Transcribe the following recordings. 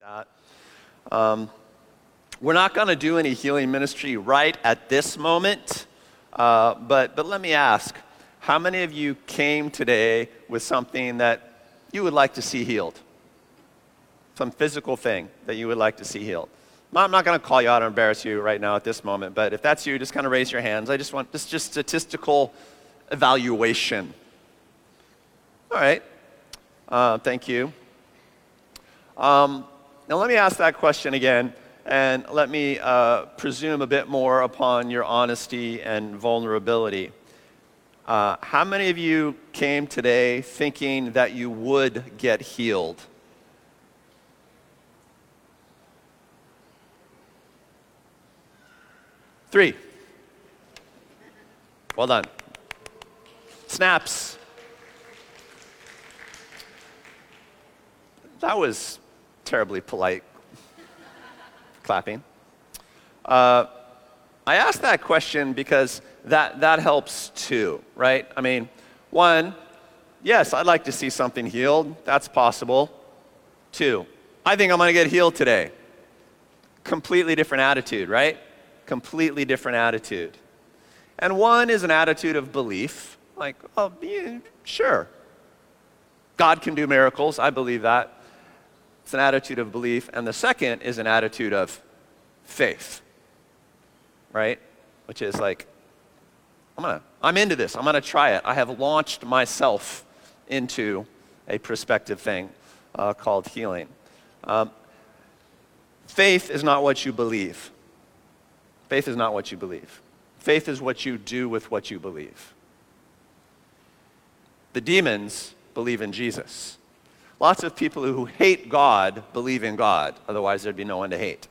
that. Um, we're not going to do any healing ministry right at this moment, uh, but, but let me ask how many of you came today with something that you would like to see healed? Some physical thing that you would like to see healed? I'm not going to call you out or embarrass you right now at this moment, but if that's you, just kind of raise your hands. I just want this just statistical evaluation. All right. Uh, thank you. Um, now, let me ask that question again, and let me uh, presume a bit more upon your honesty and vulnerability. Uh, how many of you came today thinking that you would get healed? Three. Well done. Snaps. That was terribly polite clapping. Uh, I asked that question because that, that helps too, right? I mean, one, yes, I'd like to see something healed. That's possible. Two, I think I'm going to get healed today. Completely different attitude, right? Completely different attitude. And one is an attitude of belief, like, oh, yeah, sure. God can do miracles. I believe that. It's an attitude of belief. And the second is an attitude of faith, right? Which is like, I'm gonna, I'm into this. I'm gonna try it. I have launched myself into a prospective thing uh, called healing. Um, faith is not what you believe. Faith is not what you believe. Faith is what you do with what you believe. The demons believe in Jesus. Lots of people who hate God believe in God, otherwise, there'd be no one to hate.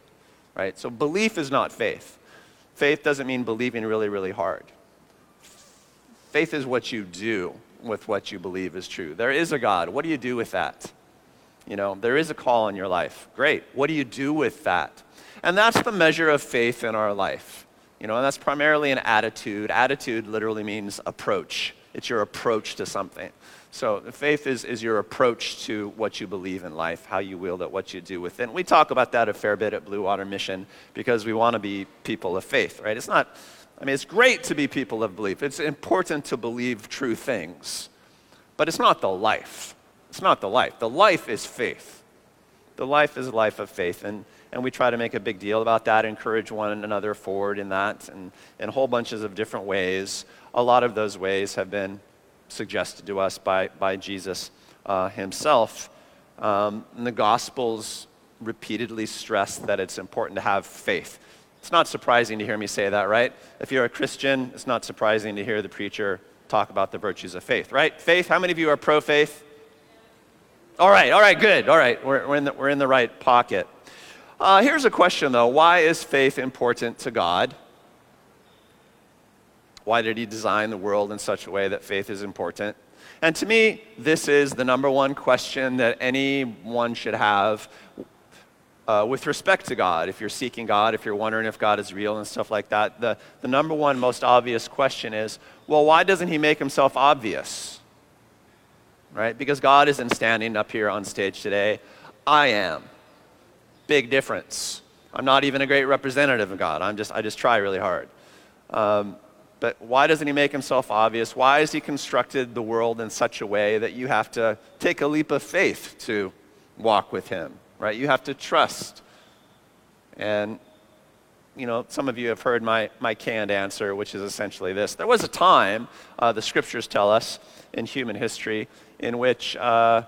Right? So, belief is not faith. Faith doesn't mean believing really, really hard. Faith is what you do with what you believe is true. There is a God. What do you do with that? You know, there is a call in your life. Great. What do you do with that? And that's the measure of faith in our life. You know, and that's primarily an attitude. Attitude literally means approach. It's your approach to something. So faith is, is your approach to what you believe in life, how you wield it, what you do with it. We talk about that a fair bit at Blue Water Mission because we want to be people of faith, right? It's not, I mean, it's great to be people of belief. It's important to believe true things, but it's not the life. It's not the life. The life is faith. The life is a life of faith. And, and we try to make a big deal about that, encourage one another forward in that, and in whole bunches of different ways. A lot of those ways have been suggested to us by, by Jesus uh, himself. Um, and the Gospels repeatedly stress that it's important to have faith. It's not surprising to hear me say that, right? If you're a Christian, it's not surprising to hear the preacher talk about the virtues of faith, right? Faith, how many of you are pro faith? All right, all right, good. All right, we're, we're, in, the, we're in the right pocket. Uh, here's a question, though why is faith important to God? Why did he design the world in such a way that faith is important? And to me, this is the number one question that anyone should have uh, with respect to God. If you're seeking God, if you're wondering if God is real and stuff like that, the, the number one most obvious question is well, why doesn't he make himself obvious? Right? Because God isn't standing up here on stage today. I am. Big difference. I'm not even a great representative of God. I'm just, I just try really hard. Um, but why doesn't he make himself obvious? Why has he constructed the world in such a way that you have to take a leap of faith to walk with him, right? You have to trust. And, you know, some of you have heard my, my canned answer, which is essentially this. There was a time, uh, the scriptures tell us, in human history, in which uh,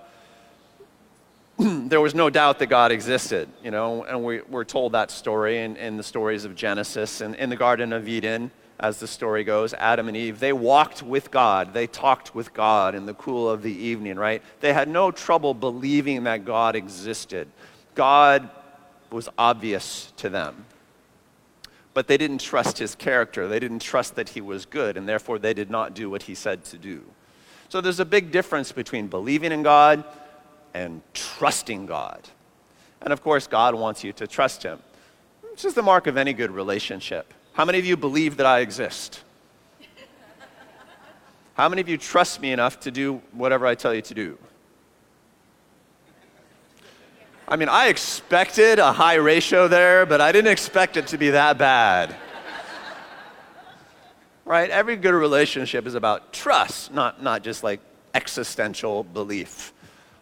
there was no doubt that God existed, you know, and we, we're told that story in, in the stories of Genesis and in the Garden of Eden as the story goes, Adam and Eve, they walked with God. They talked with God in the cool of the evening, right? They had no trouble believing that God existed. God was obvious to them. But they didn't trust his character. They didn't trust that he was good, and therefore they did not do what he said to do. So there's a big difference between believing in God and trusting God. And of course, God wants you to trust him. It's just the mark of any good relationship. How many of you believe that I exist? How many of you trust me enough to do whatever I tell you to do? I mean, I expected a high ratio there, but I didn't expect it to be that bad. right? Every good relationship is about trust, not, not just like existential belief.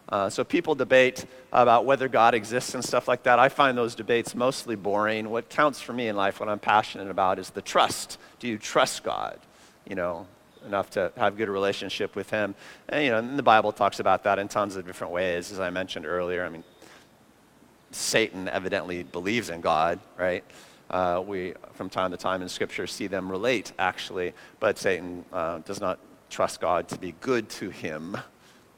Uh, so people debate about whether God exists and stuff like that. I find those debates mostly boring. What counts for me in life, what I'm passionate about, is the trust. Do you trust God? You know, enough to have a good relationship with Him. And, you know, and the Bible talks about that in tons of different ways, as I mentioned earlier. I mean, Satan evidently believes in God, right? Uh, we, from time to time in Scripture, see them relate, actually, but Satan uh, does not trust God to be good to him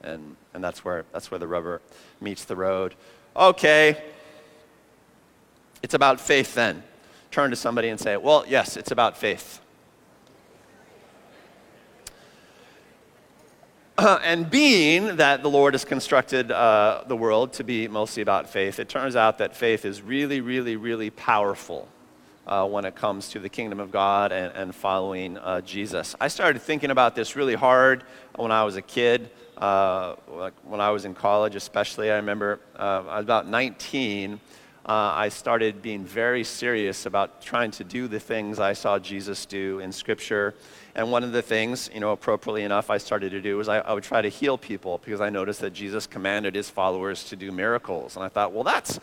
and, and that's, where, that's where the rubber meets the road. Okay, it's about faith then. Turn to somebody and say, Well, yes, it's about faith. and being that the Lord has constructed uh, the world to be mostly about faith, it turns out that faith is really, really, really powerful uh, when it comes to the kingdom of God and, and following uh, Jesus. I started thinking about this really hard when I was a kid uh, like when I was in college, especially. I remember uh, I was about 19. Uh, I started being very serious about trying to do the things I saw Jesus do in Scripture. And one of the things, you know, appropriately enough, I started to do was I, I would try to heal people because I noticed that Jesus commanded his followers to do miracles. And I thought, well, that's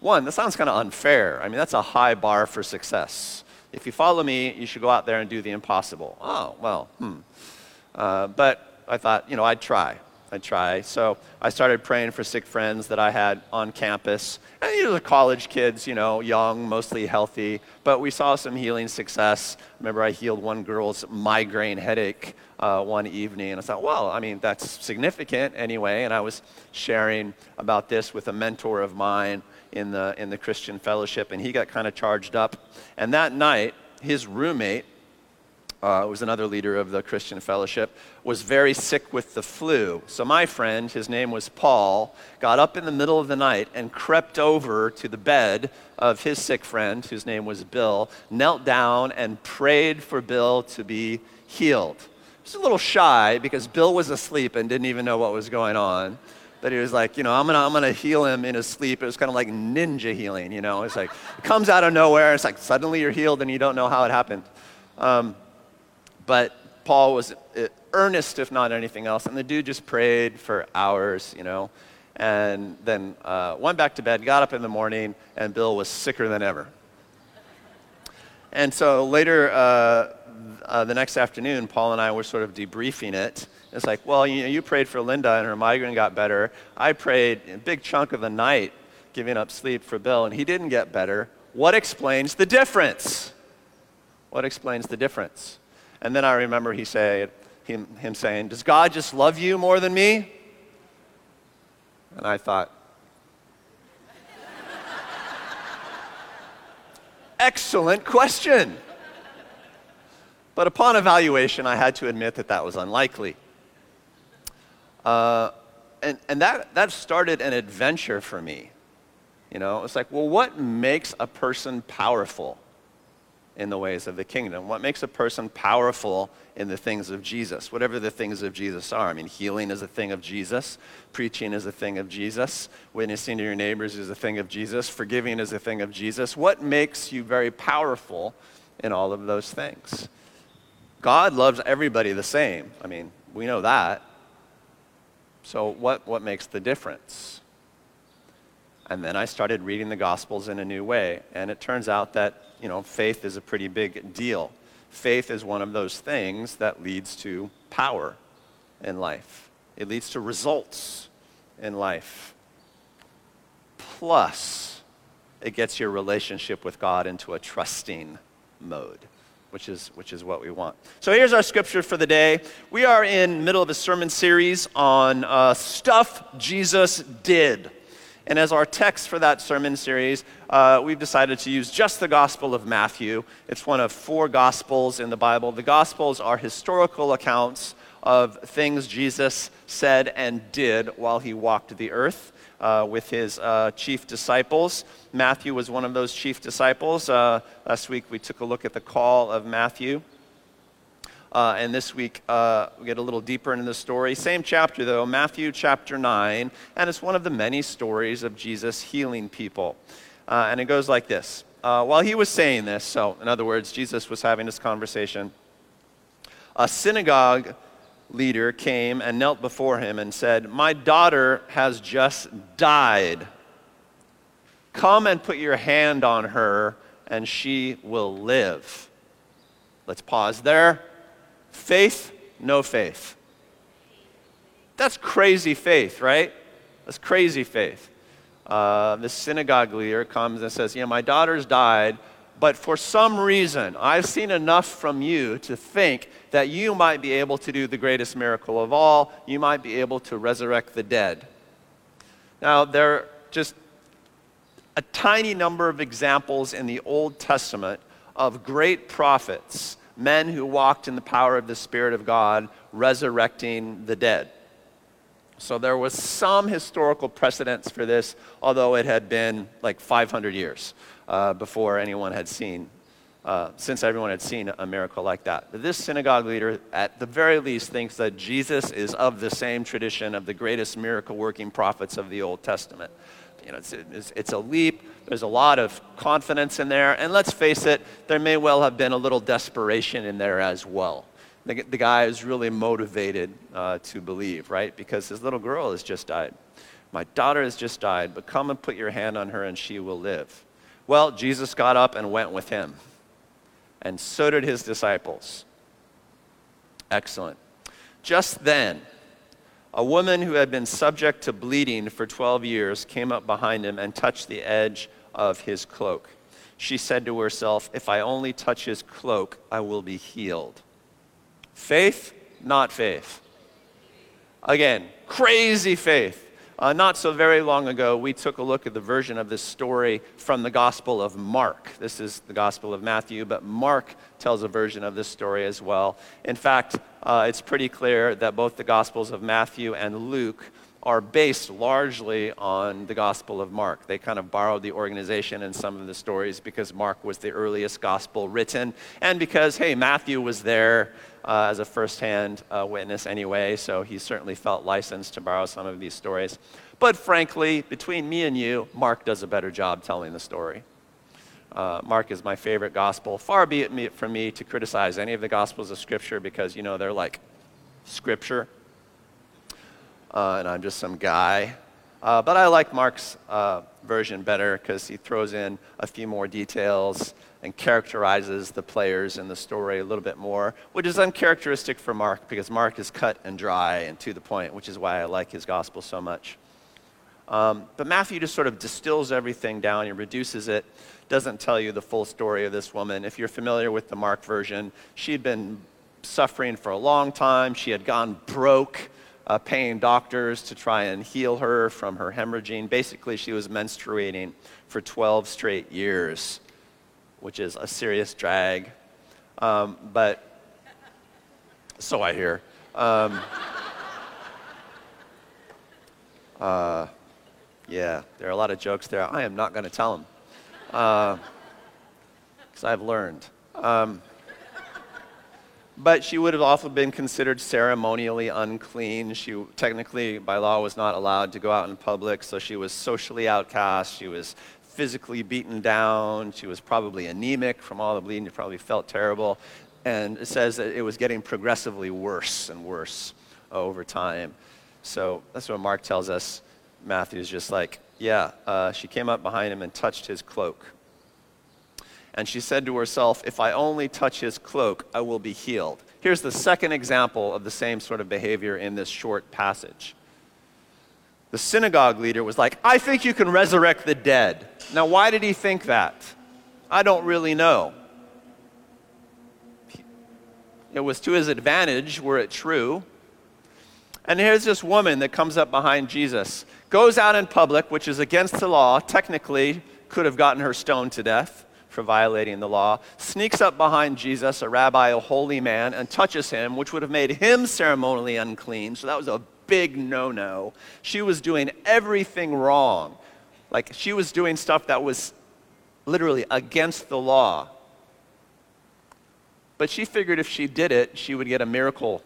one, that sounds kind of unfair. I mean, that's a high bar for success. If you follow me, you should go out there and do the impossible. Oh, well, hmm. Uh, but I thought, you know, I'd try. I'd try. So I started praying for sick friends that I had on campus. And these are college kids, you know, young, mostly healthy. But we saw some healing success. Remember, I healed one girl's migraine headache uh, one evening. And I thought, well, I mean, that's significant anyway. And I was sharing about this with a mentor of mine in the, in the Christian fellowship. And he got kind of charged up. And that night, his roommate uh, was another leader of the Christian fellowship, was very sick with the flu. So my friend, his name was Paul, got up in the middle of the night and crept over to the bed of his sick friend, whose name was Bill, knelt down and prayed for Bill to be healed. He was a little shy because Bill was asleep and didn't even know what was going on. But he was like, you know, I'm gonna, I'm gonna heal him in his sleep. It was kind of like ninja healing, you know. It's like, it comes out of nowhere. It's like suddenly you're healed and you don't know how it happened. Um, but Paul was uh, earnest, if not anything else. And the dude just prayed for hours, you know, and then uh, went back to bed, got up in the morning, and Bill was sicker than ever. And so later, uh, uh, the next afternoon, Paul and I were sort of debriefing it. It's like, well, you, you prayed for Linda and her migraine got better. I prayed a big chunk of the night giving up sleep for Bill, and he didn't get better. What explains the difference? What explains the difference? And then I remember he said, him, him saying, Does God just love you more than me? And I thought, Excellent question. But upon evaluation, I had to admit that that was unlikely. Uh, and and that, that started an adventure for me. You know, it's like, well, what makes a person powerful? In the ways of the kingdom? What makes a person powerful in the things of Jesus? Whatever the things of Jesus are. I mean, healing is a thing of Jesus, preaching is a thing of Jesus, witnessing to your neighbors is a thing of Jesus, forgiving is a thing of Jesus. What makes you very powerful in all of those things? God loves everybody the same. I mean, we know that. So, what, what makes the difference? And then I started reading the Gospels in a new way. And it turns out that you know, faith is a pretty big deal. Faith is one of those things that leads to power in life, it leads to results in life. Plus, it gets your relationship with God into a trusting mode. Which is, which is what we want. So here's our scripture for the day. We are in middle of a sermon series on uh, stuff Jesus did. And as our text for that sermon series, uh, we've decided to use just the Gospel of Matthew. It's one of four Gospels in the Bible. The Gospels are historical accounts of things Jesus said and did while he walked the earth. Uh, with his uh, chief disciples. Matthew was one of those chief disciples. Uh, last week we took a look at the call of Matthew. Uh, and this week, uh, we get a little deeper into the story. Same chapter, though, Matthew chapter 9. And it's one of the many stories of Jesus healing people. Uh, and it goes like this uh, While he was saying this, so in other words, Jesus was having this conversation, a synagogue leader came and knelt before him and said, My daughter has just died. Come and put your hand on her, and she will live. Let's pause there. Faith, no faith. That's crazy faith, right? That's crazy faith. Uh, the synagogue leader comes and says, know, my daughter's died, but for some reason, I've seen enough from you to think that you might be able to do the greatest miracle of all. You might be able to resurrect the dead. Now, there are just a tiny number of examples in the Old Testament of great prophets, men who walked in the power of the Spirit of God, resurrecting the dead. So there was some historical precedence for this, although it had been like 500 years uh, before anyone had seen, uh, since everyone had seen a miracle like that. But this synagogue leader, at the very least, thinks that Jesus is of the same tradition of the greatest miracle working prophets of the Old Testament. You know, it's, it's, it's a leap. There's a lot of confidence in there. And let's face it, there may well have been a little desperation in there as well. The, the guy is really motivated uh, to believe, right? Because his little girl has just died. My daughter has just died, but come and put your hand on her and she will live. Well, Jesus got up and went with him. And so did his disciples. Excellent. Just then, a woman who had been subject to bleeding for 12 years came up behind him and touched the edge of his cloak. She said to herself, If I only touch his cloak, I will be healed. Faith, not faith. Again, crazy faith. Uh, not so very long ago, we took a look at the version of this story from the Gospel of Mark. This is the Gospel of Matthew, but Mark tells a version of this story as well. In fact, uh, it's pretty clear that both the Gospels of Matthew and Luke are based largely on the Gospel of Mark. They kind of borrowed the organization and some of the stories because Mark was the earliest Gospel written, and because, hey, Matthew was there uh, as a firsthand uh, witness anyway, so he certainly felt licensed to borrow some of these stories. But frankly, between me and you, Mark does a better job telling the story. Uh, Mark is my favorite gospel. Far be it from me to criticize any of the gospels of Scripture because, you know, they're like Scripture. Uh, and I'm just some guy. Uh, but I like Mark's uh, version better because he throws in a few more details and characterizes the players in the story a little bit more, which is uncharacteristic for Mark because Mark is cut and dry and to the point, which is why I like his gospel so much. Um, but Matthew just sort of distills everything down, and reduces it, doesn't tell you the full story of this woman. If you're familiar with the Mark version, she'd been suffering for a long time, she had gone broke. Uh, paying doctors to try and heal her from her hemorrhaging. Basically, she was menstruating for 12 straight years which is a serious drag. Um, but so I hear. Um, uh, yeah, there are a lot of jokes there. I am not going to tell them because uh, I've learned. Um, but she would have also been considered ceremonially unclean. She technically, by law, was not allowed to go out in public, so she was socially outcast. She was physically beaten down. She was probably anemic from all the bleeding. She probably felt terrible. And it says that it was getting progressively worse and worse over time. So that's what Mark tells us. Matthew's just like, yeah, uh, she came up behind him and touched his cloak. And she said to herself, If I only touch his cloak, I will be healed. Here's the second example of the same sort of behavior in this short passage the synagogue leader was like, I think you can resurrect the dead. Now, why did he think that? I don't really know. It was to his advantage, were it true. And here's this woman that comes up behind Jesus, goes out in public, which is against the law, technically could have gotten her stoned to death for violating the law, sneaks up behind Jesus, a rabbi, a holy man, and touches him, which would have made him ceremonially unclean. So that was a big no no. She was doing everything wrong. Like, she was doing stuff that was literally against the law. but she figured if she did it, she would get a miracle.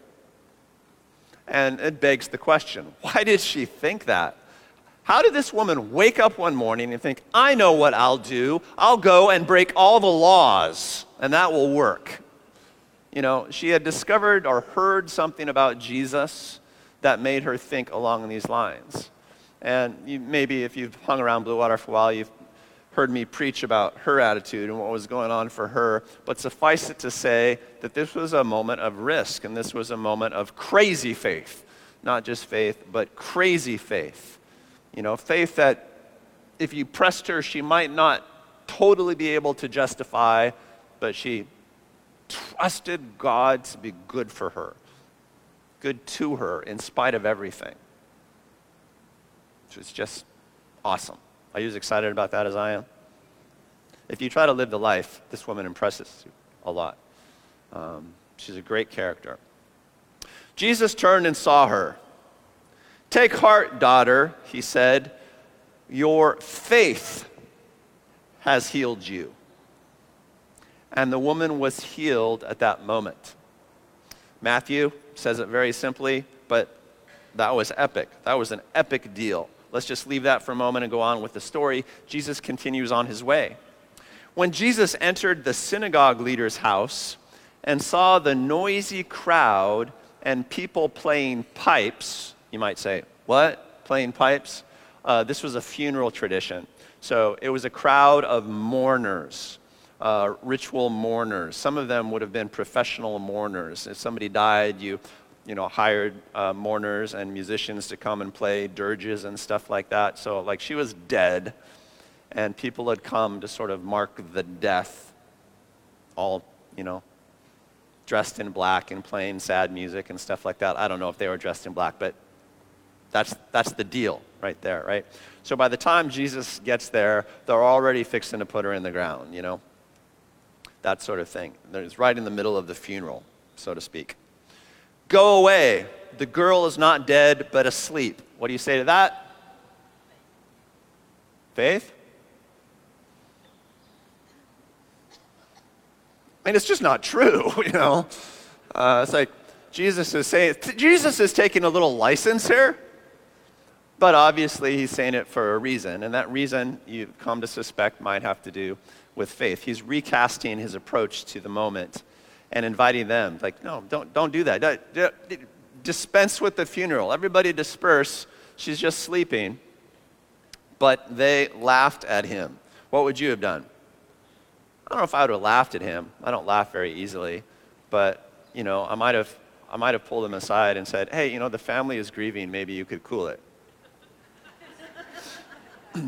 And it begs the question why did she think that? How did this woman wake up one morning and think, I know what I'll do? I'll go and break all the laws, and that will work? You know, she had discovered or heard something about Jesus that made her think along these lines. And you, maybe if you've hung around Blue Water for a while, you've heard me preach about her attitude and what was going on for her. But suffice it to say that this was a moment of risk and this was a moment of crazy faith. Not just faith, but crazy faith. You know, faith that if you pressed her, she might not totally be able to justify, but she trusted God to be good for her, good to her in spite of everything. Which was just awesome. Are you as excited about that as I am? If you try to live the life, this woman impresses you a lot. Um, she's a great character. Jesus turned and saw her. Take heart, daughter, he said. Your faith has healed you. And the woman was healed at that moment. Matthew says it very simply, but that was epic. That was an epic deal. Let's just leave that for a moment and go on with the story. Jesus continues on his way. When Jesus entered the synagogue leader's house and saw the noisy crowd and people playing pipes, you might say, What? Playing pipes? Uh, this was a funeral tradition. So it was a crowd of mourners, uh, ritual mourners. Some of them would have been professional mourners. If somebody died, you you know, hired uh, mourners and musicians to come and play dirges and stuff like that. So, like, she was dead, and people had come to sort of mark the death, all, you know, dressed in black and playing sad music and stuff like that. I don't know if they were dressed in black, but that's, that's the deal right there, right? So by the time Jesus gets there, they're already fixing to put her in the ground, you know? That sort of thing. It's right in the middle of the funeral, so to speak. Go away. The girl is not dead, but asleep. What do you say to that? Faith? I mean, it's just not true, you know. Uh, it's like Jesus is saying, Jesus is taking a little license here, but obviously he's saying it for a reason, and that reason you've come to suspect might have to do with faith. He's recasting his approach to the moment and inviting them. Like, no, don't, don't do that. Dispense with the funeral. Everybody disperse. She's just sleeping. But they laughed at him. What would you have done? I don't know if I would have laughed at him. I don't laugh very easily. But, you know, I might have, I might have pulled him aside and said, hey, you know, the family is grieving. Maybe you could cool it.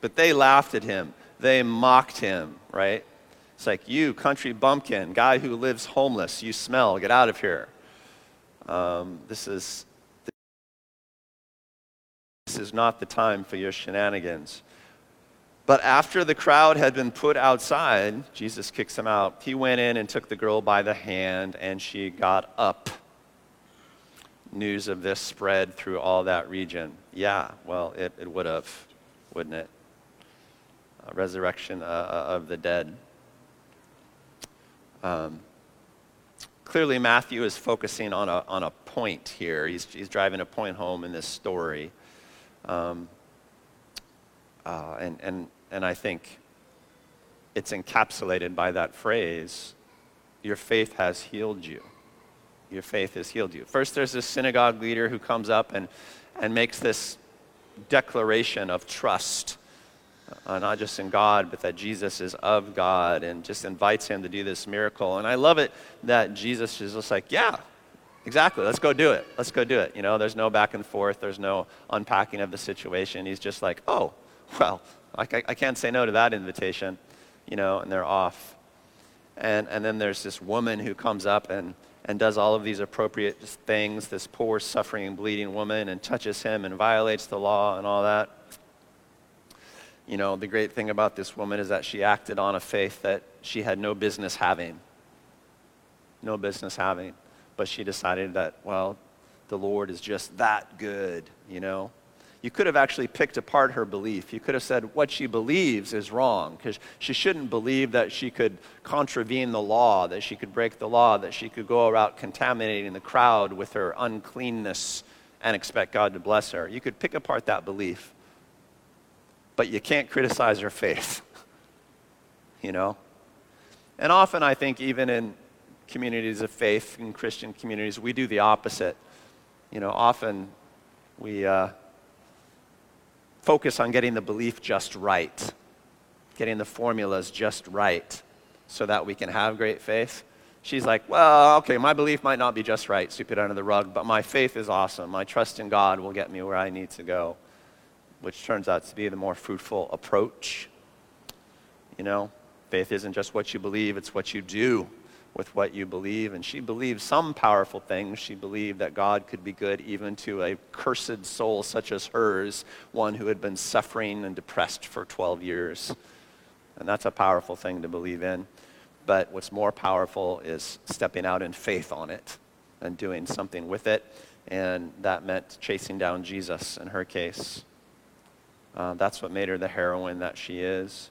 but they laughed at him. They mocked him, right? It's like, you, country bumpkin, guy who lives homeless, you smell, get out of here. Um, this, is, this is not the time for your shenanigans. But after the crowd had been put outside, Jesus kicks them out. He went in and took the girl by the hand, and she got up. News of this spread through all that region. Yeah, well, it, it would have, wouldn't it? A resurrection uh, uh of the dead. Um, clearly, Matthew is focusing on a, on a point here. He's, he's driving a point home in this story. Um, uh, and, and, and I think it's encapsulated by that phrase your faith has healed you. Your faith has healed you. First, there's this synagogue leader who comes up and, and makes this declaration of trust uh, not just in God, but that Jesus is of God and just invites him to do this miracle. And I love it that Jesus is just like, yeah, exactly, let's go do it. Let's go do it. You know, there's no back and forth, there's no unpacking of the situation. He's just like, oh, well, I, I can't say no to that invitation, you know, and they're off. And, and then there's this woman who comes up and, and does all of these appropriate things, this poor, suffering, bleeding woman, and touches him and violates the law and all that you know, the great thing about this woman is that she acted on a faith that she had no business having. No business having. But she decided that, well, the Lord is just that good, you know. you could have actually picked apart her belief. You could have said what she believes is wrong because she shouldn't believe that she could contravene the law, that she could break the law, that she could go around contaminating the crowd with her uncleanness and expect God to bless her. You could pick apart that belief, but you can't criticize her faith. you know? And often, I think, even in communities of faith, in Christian communities, we do the opposite. You know, often we. Uh, focus on getting the belief just right, getting the formulas just right, so that we can have great faith. She's like, well, okay, my belief might not be just right, sweep it under the rug, but my faith is awesome. My trust in God will get me where I need to go, which turns out to be the more fruitful approach. You know, faith isn't just what you believe, it's what you do with what you believe. And she believed some powerful things. She believed that God could be good even to a cursed soul such as hers, one who had been suffering and depressed for 12 years. And that's a powerful thing to believe in. But what's more powerful is stepping out in faith on it and doing something with it. And that meant chasing down Jesus in her case. Uh, that's what made her the heroine that she is.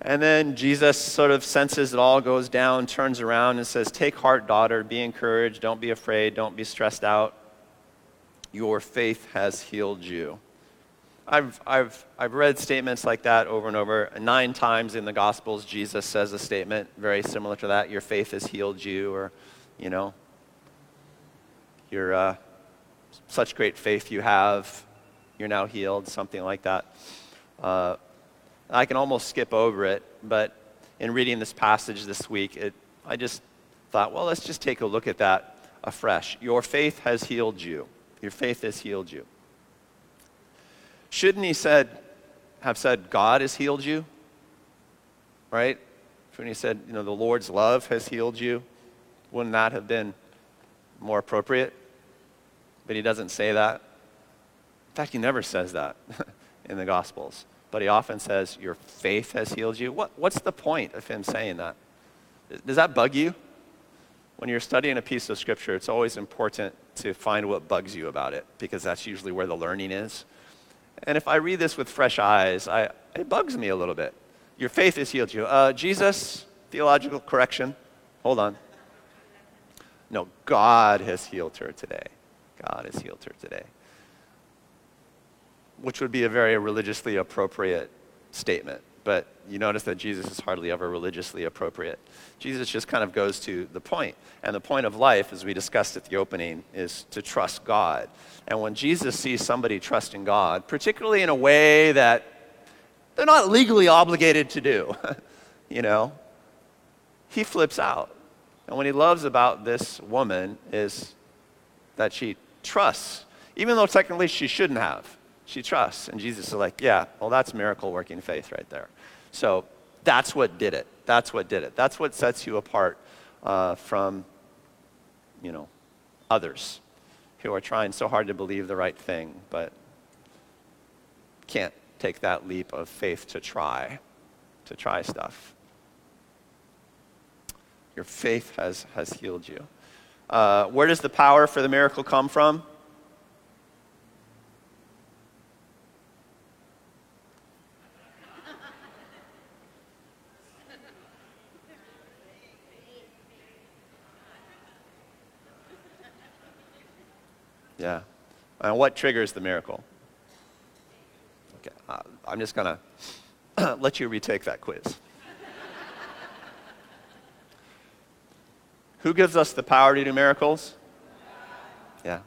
And then Jesus sort of senses it all goes down, turns around and says, Take heart, daughter, be encouraged, don't be afraid, don't be stressed out. Your faith has healed you. I've, I've, I've read statements like that over and over. Nine times in the Gospels, Jesus says a statement very similar to that Your faith has healed you, or, you know, you're uh, such great faith you have, you're now healed, something like that. Uh, I can almost skip over it, but in reading this passage this week, it, I just thought, well, let's just take a look at that afresh. Your faith has healed you. Your faith has healed you. Shouldn't he said, have said, God has healed you? Right? Shouldn't he said, you know, the Lord's love has healed you? Wouldn't that have been more appropriate? But he doesn't say that. In fact, he never says that in the Gospels but he often says, Your faith has healed you. What, what's the point of him saying that? Does that bug you? When you're studying a piece of scripture, it's always important to find what bugs you about it because that's usually where the learning is. And if I read this with fresh eyes, I, it bugs me a little bit. Your faith has healed you. Uh, Jesus, theological correction. Hold on. No, God has healed her today. God has healed her today which would be a very religiously appropriate statement. But you notice that Jesus is hardly ever religiously appropriate. Jesus just kind of goes to the point. And the point of life, as we discussed at the opening, is to trust God. And when Jesus sees somebody trusting God, particularly in a way that they're not legally obligated to do, you know, he flips out. And what he loves about this woman is that she trusts, even though technically she shouldn't have she trusts. And Jesus is like, yeah, well, that's miracle working faith right there. So that's what did it. That's what did it. That's what sets you apart uh, from, you know, others who are trying so hard to believe the right thing, but can't take that leap of faith to try, to try stuff. Your faith has, has healed you. Uh, where does the power for the miracle come from? Yeah. And what triggers the miracle? Okay, uh, I'm just going to let you retake that quiz. Who gives us the power to do miracles? Yeah.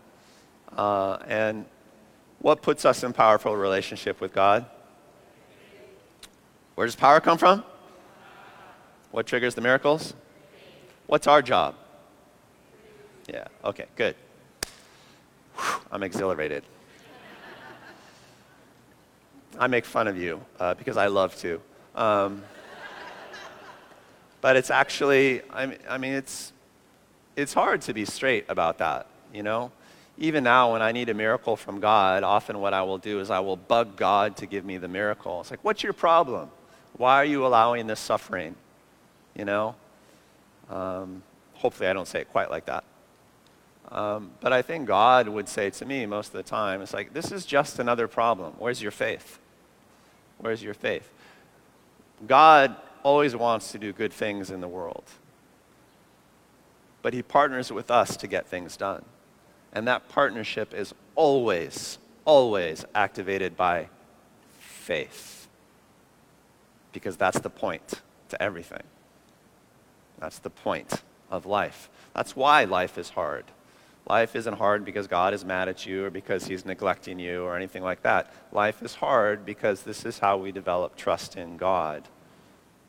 Uh, and what puts us in powerful relationship with God? Where does power come from? What triggers the miracles? What's our job? Yeah, okay, good. I'm exhilarated. I make fun of you uh, because I love to. Um, but it's actually, I mean, I mean, it's, it's hard to be straight about that, you know? Even now, when I need a miracle from God, often what I will do is I will bug God to give me the miracle. It's like, what's your problem? Why are you allowing this suffering? You know? Um, hopefully, I don't say it quite like that. Um, but I think God would say to me most of the time, it's like, this is just another problem. Where's your faith? Where's your faith? God always wants to do good things in the world, but He partners with us to get things done. And that partnership is always, always activated by faith. Because that's the point to everything. That's the point of life. That's why life is hard. Life isn't hard because God is mad at you or because he's neglecting you or anything like that. Life is hard because this is how we develop trust in God.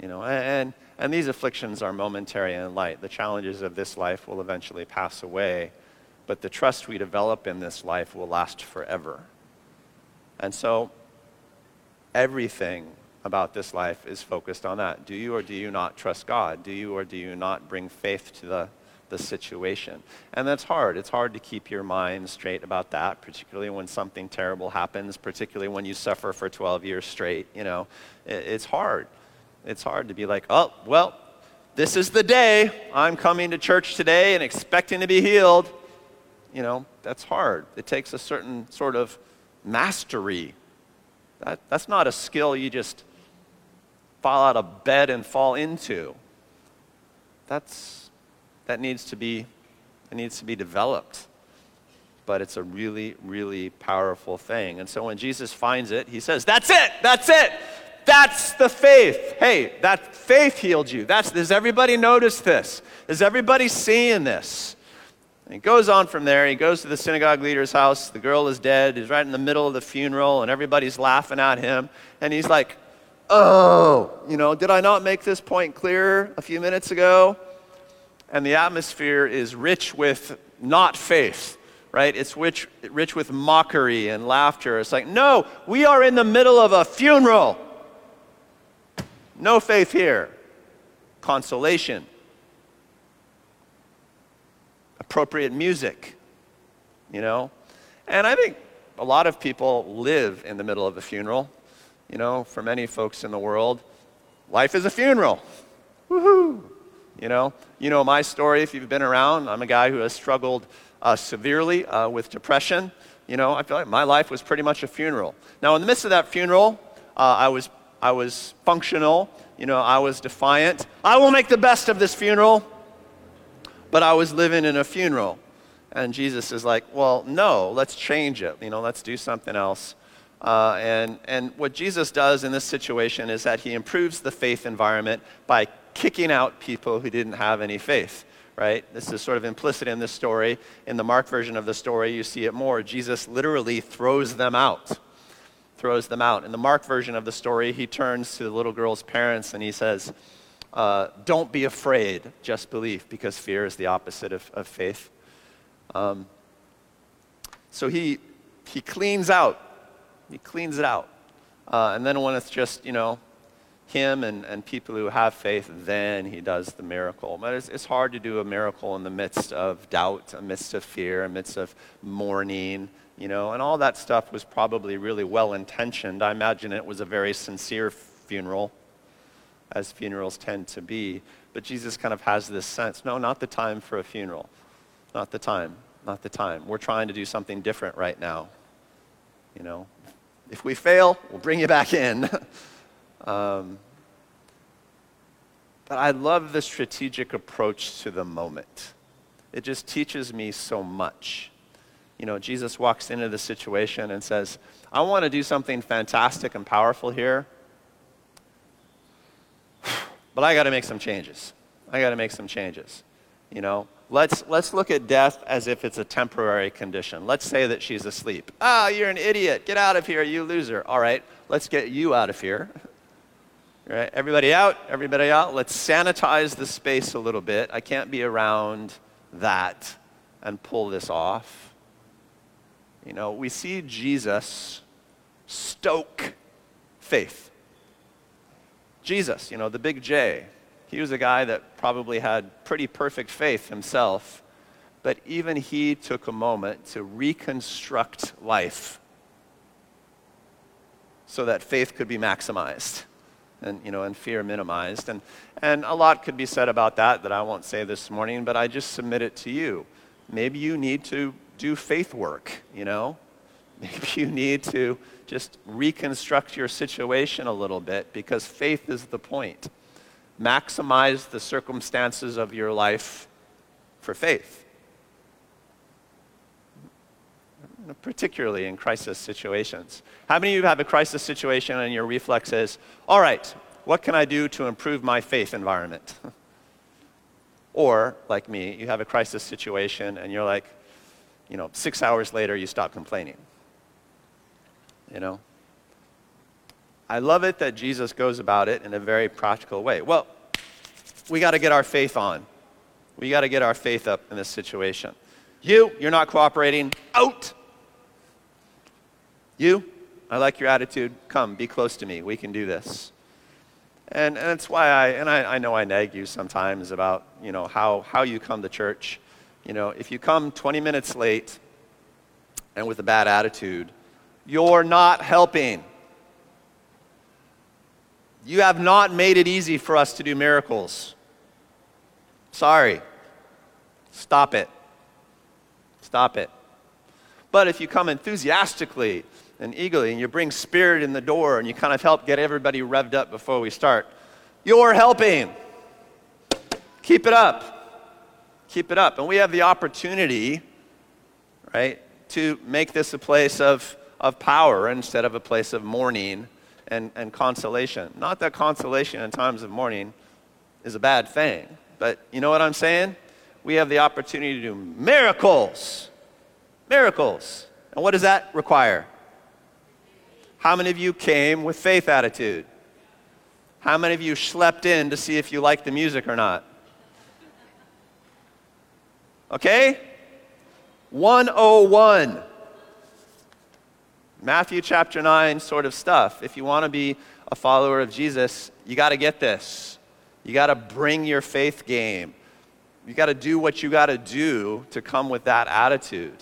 You know, and, and these afflictions are momentary and light. The challenges of this life will eventually pass away, but the trust we develop in this life will last forever. And so everything about this life is focused on that. Do you or do you not trust God? Do you or do you not bring faith to the, the situation? And that's hard. It's hard to keep your mind straight about that, particularly when something terrible happens, particularly when you suffer for 12 years straight. You know, it's hard. It's hard to be like, oh, well, this is the day. I'm coming to church today and expecting to be healed. You know, that's hard. It takes a certain sort of mastery. That, that's not a skill you just fall out of bed and fall into. That's, that needs to be, needs to be developed. But it's a really, really powerful thing. And so when Jesus finds it, he says, That's it, that's it. That's the faith. Hey, that faith healed you. That's, does everybody notice this? Is everybody seeing this? And he goes on from there. He goes to the synagogue leader's house. The girl is dead. He's right in the middle of the funeral, and everybody's laughing at him. And he's like, oh, you know, did I not make this point clear a few minutes ago? And the atmosphere is rich with not faith, right? It's rich, rich with mockery and laughter. It's like, no, we are in the middle of a funeral. No faith here. Consolation. Appropriate music, you know? And I think a lot of people live in the middle of a funeral. You know, for many folks in the world, life is a funeral. Woohoo! You know, you know my story if you've been around. I'm a guy who has struggled uh, severely uh, with depression. You know, I feel like my life was pretty much a funeral. Now, in the midst of that funeral, uh, I was I was functional. You know, I was defiant. I will make the best of this funeral. But I was living in a funeral. And Jesus is like, well, no, let's change it. You know, let's do something else. Uh, and, and what Jesus does in this situation is that he improves the faith environment by kicking out people who didn't have any faith, right? This is sort of implicit in this story. In the Mark version of the story, you see it more. Jesus literally throws them out. Throws them out. In the Mark version of the story, he turns to the little girl's parents and he says, uh, Don't be afraid, just believe, because fear is the opposite of, of faith. Um, so he, he cleans out he cleans it out. Uh, and then when it's just, you know, him and, and people who have faith, then he does the miracle. But it's, it's hard to do a miracle in the midst of doubt, amidst of fear, amidst of mourning, you know, and all that stuff was probably really well intentioned. I imagine it was a very sincere funeral, as funerals tend to be. But Jesus kind of has this sense no, not the time for a funeral. Not the time. Not the time. We're trying to do something different right now. You know, if we fail, we'll bring you back in. um, but I love the strategic approach to the moment. It just teaches me so much. You know, Jesus walks into the situation and says, I want to do something fantastic and powerful here, but I got to make some changes. I got to make some changes. You know, Let's, let's look at death as if it's a temporary condition. Let's say that she's asleep. Ah, you're an idiot. Get out of here, you loser. All right, let's get you out of here. Everybody out, everybody out. Let's sanitize the space a little bit. I can't be around that and pull this off. You know, we see Jesus stoke faith. Jesus, you know, the big J, he was a guy that probably had pretty perfect faith himself, but even he took a moment to reconstruct life so that faith could be maximized and, you know, and fear minimized. And, and a lot could be said about that that I won't say this morning, but I just submit it to you. maybe you need to do faith work, you know? Maybe you need to just reconstruct your situation a little bit because faith is the point. Maximize the circumstances of your life for faith. Particularly in crisis situations. How many of you have a crisis situation and your reflex is, all right, what can I do to improve my faith environment? or, like me, you have a crisis situation and you're like, you know, six hours later you stop complaining. You know? I love it that Jesus goes about it in a very practical way. Well, we got to get our faith on. We got to get our faith up in this situation. You, you're not cooperating. Out. You, I like your attitude. Come, be close to me. We can do this. And, and that's why I, and I, I know I nag you sometimes about, you know, how, how you come to church. You know, if you come 20 minutes late and with a bad attitude, you're not helping. You have not made it easy for us to do miracles. Sorry. Stop it. Stop it. But if you come enthusiastically and eagerly and you bring spirit in the door and you kind of help get everybody revved up before we start, you're helping. Keep it up. Keep it up. And we have the opportunity, right, to make this a place of, of power instead of a place of mourning and, and consolation. Not that consolation in times of mourning is a bad thing, but you know what I'm saying? We have the opportunity to do miracles. Miracles. And what does that require? How many of you came with faith attitude? How many of you slept in to see if you liked the music or not? Okay? 101. Matthew chapter 9 sort of stuff. If you want to be a follower of Jesus, you got to get this. You got to bring your faith game. You got to do what you got to do to come with that attitude.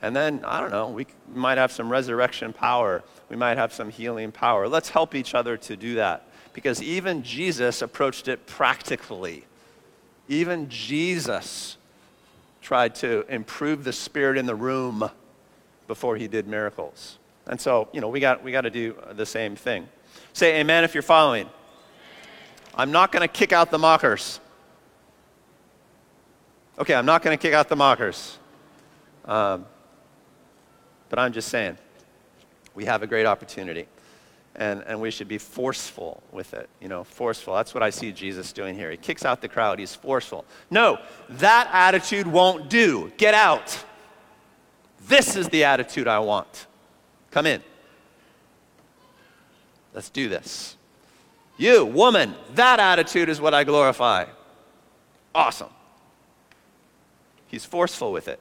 And then, I don't know, we might have some resurrection power. We might have some healing power. Let's help each other to do that. Because even Jesus approached it practically. Even Jesus tried to improve the spirit in the room before he did miracles. And so, you know, we got, we got to do the same thing. Say amen if you're following. I'm not going to kick out the mockers. Okay, I'm not going to kick out the mockers. Um, but I'm just saying, we have a great opportunity and, and we should be forceful with it. You know, forceful. That's what I see Jesus doing here. He kicks out the crowd, he's forceful. No, that attitude won't do. Get out. This is the attitude I want. Come in. Let's do this. You, woman, that attitude is what I glorify. Awesome. He's forceful with it.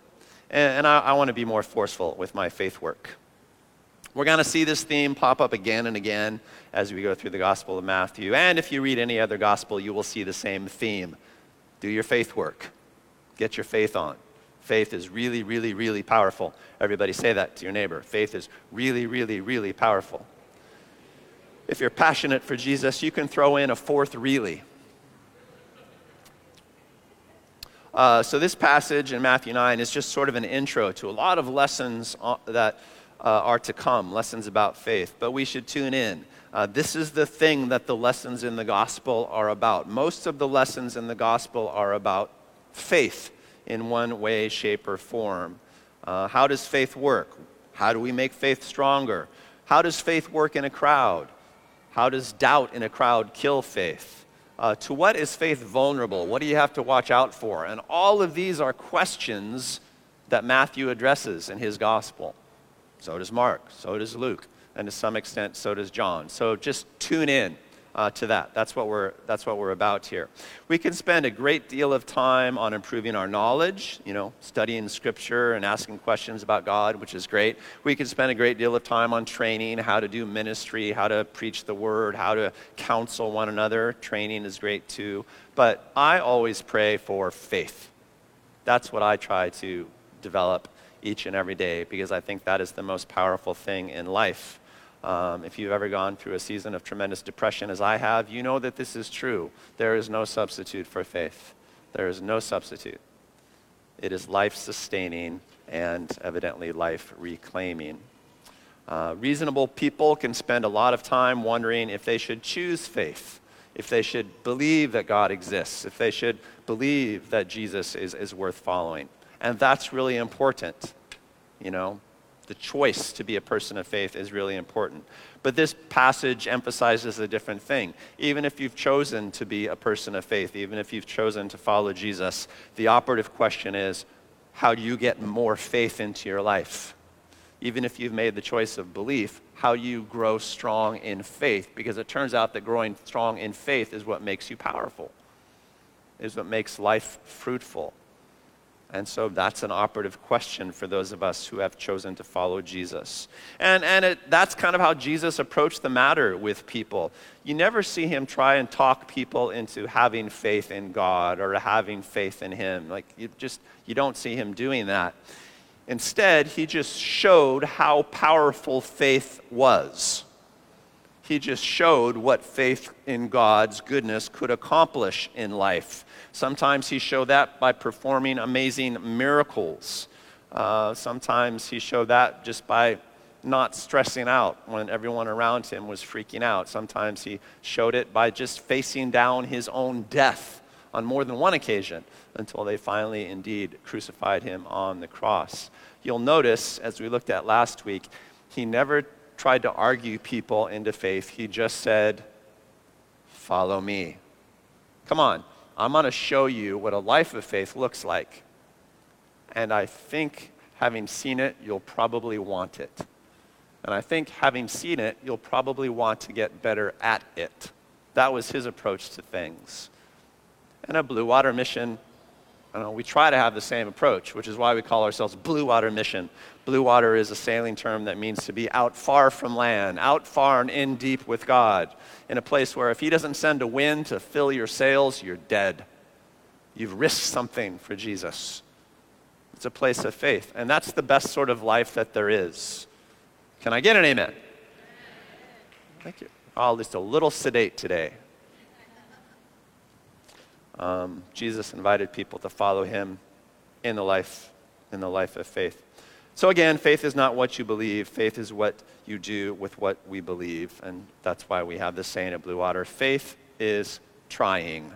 And, and I, I want to be more forceful with my faith work. We're going to see this theme pop up again and again as we go through the Gospel of Matthew. And if you read any other gospel, you will see the same theme. Do your faith work, get your faith on. Faith is really, really, really powerful. Everybody say that to your neighbor. Faith is really, really, really powerful. If you're passionate for Jesus, you can throw in a fourth really. Uh, so, this passage in Matthew 9 is just sort of an intro to a lot of lessons uh, that uh, are to come, lessons about faith. But we should tune in. Uh, this is the thing that the lessons in the gospel are about. Most of the lessons in the gospel are about faith in one way, shape, or form. Uh, how does faith work? How do we make faith stronger? How does faith work in a crowd? How does doubt in a crowd kill faith? Uh, to what is faith vulnerable? What do you have to watch out for? And all of these are questions that Matthew addresses in his gospel. So does Mark. So does Luke. And to some extent, so does John. So just tune in uh, to that. That's what, we're, that's what we're about here. We can spend a great deal of time on improving our knowledge, you know, studying scripture and asking questions about God, which is great. We can spend a great deal of time on training, how to do ministry, how to preach the word, how to counsel one another. Training is great too. But I always pray for faith. That's what I try to develop each and every day because I think that is the most powerful thing in life. Um, if you've ever gone through a season of tremendous depression, as I have, you know that this is true. There is no substitute for faith. There is no substitute. It is life sustaining and evidently life reclaiming. Uh, reasonable people can spend a lot of time wondering if they should choose faith, if they should believe that God exists, if they should believe that Jesus is, is worth following. And that's really important. You know, the choice to be a person of faith is really important. But this passage emphasizes a different thing. Even if you've chosen to be a person of faith, even if you've chosen to follow Jesus, the operative question is how do you get more faith into your life? even if you've made the choice of belief, how you grow strong in faith. Because it turns out that growing strong in faith is what makes you powerful, is what makes life fruitful. And so that's an operative question for those of us who have chosen to follow Jesus. And, and it, that's kind of how Jesus approached the matter with people. You never see him try and talk people into having faith in God or having faith in him. Like, you just, you don't see him doing that. Instead, he just showed how powerful faith was. He just showed what faith in God's goodness could accomplish in life. Sometimes he showed that by performing amazing miracles. Uh, sometimes he showed that just by not stressing out when everyone around him was freaking out. Sometimes he showed it by just facing down his own death on more than one occasion until they finally indeed crucified him on the cross. You'll notice, as we looked at last week, he never tried to argue people into faith. He just said, Follow me. Come on, I'm going to show you what a life of faith looks like. And I think, having seen it, you'll probably want it. And I think, having seen it, you'll probably want to get better at it. That was his approach to things. And a Blue Water Mission we try to have the same approach, which is why we call ourselves Blue Water Mission. Blue water is a sailing term that means to be out far from land, out far and in deep with God, in a place where if He doesn't send a wind to fill your sails, you're dead. You've risked something for Jesus. It's a place of faith, and that's the best sort of life that there is. Can I get an amen? Thank you. Oh, just a little sedate today um, Jesus invited people to follow him in the life in the life of faith. So again, faith is not what you believe. Faith is what you do with what we believe, and that's why we have this saying at Blue Water: faith is trying.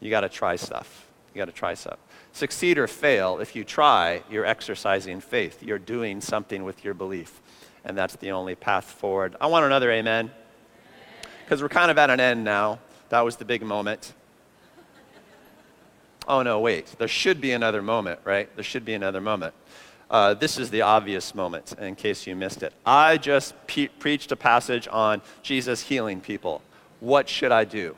You got to try stuff. You got to try stuff. Succeed or fail, if you try, you're exercising faith. You're doing something with your belief, and that's the only path forward. I want another amen, because we're kind of at an end now. That was the big moment oh no, wait, there should be another moment, right? There should be another moment. Uh, this is the obvious moment, in case you missed it. I just pe- preached a passage on Jesus healing people. What should I do?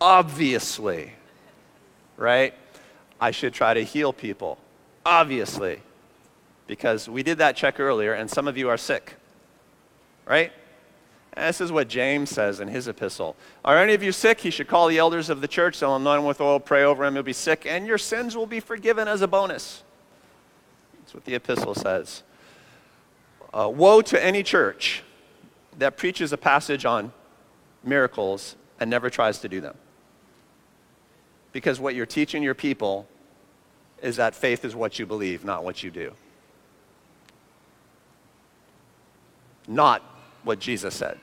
Obviously, right? I should try to heal people. Obviously. Because we did that check earlier, and some of you are sick, right? This is what James says in his epistle. Are any of you sick? He should call the elders of the church. They'll anoint him with oil, pray over him. He'll be sick, and your sins will be forgiven as a bonus. That's what the epistle says. Uh, woe to any church that preaches a passage on miracles and never tries to do them. Because what you're teaching your people is that faith is what you believe, not what you do. Not what Jesus said.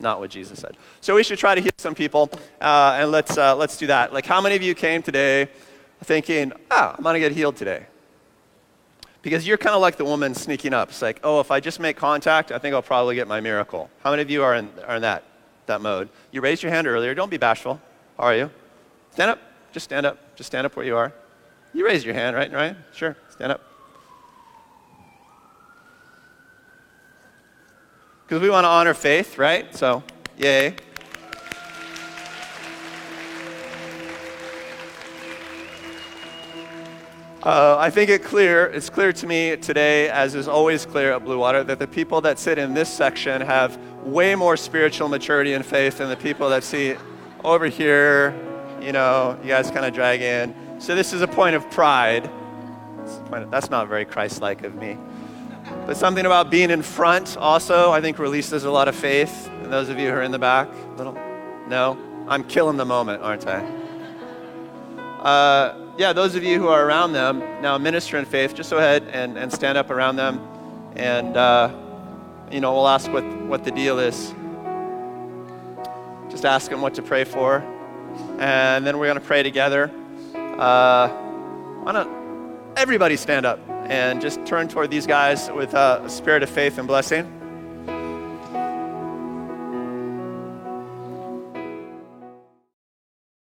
Not what Jesus said. So we should try to heal some people, uh, and let's, uh, let's do that. Like, how many of you came today thinking, oh, I'm going to get healed today? Because you're kind of like the woman sneaking up. It's like, oh, if I just make contact, I think I'll probably get my miracle. How many of you are in, are in that, that mode? You raised your hand earlier. Don't be bashful. How are you? Stand up. Just stand up. Just stand up where you are. You raised your hand, right? Right? Sure. Stand up. Because we want to honor faith, right? So, yay. Uh, I think it clear, it's clear to me today, as is always clear at Blue Water, that the people that sit in this section have way more spiritual maturity and faith than the people that see over here. You know, you guys kind of drag in. So this is a point of pride. That's not very Christ-like of me. But something about being in front also, I think, releases a lot of faith. And those of you who are in the back, little, no, I'm killing the moment, aren't I? Uh, yeah, those of you who are around them now, minister in faith, just go ahead and, and stand up around them, and uh, you know we'll ask what what the deal is. Just ask them what to pray for, and then we're going to pray together. Uh, why don't everybody stand up and just turn toward these guys with uh, a spirit of faith and blessing?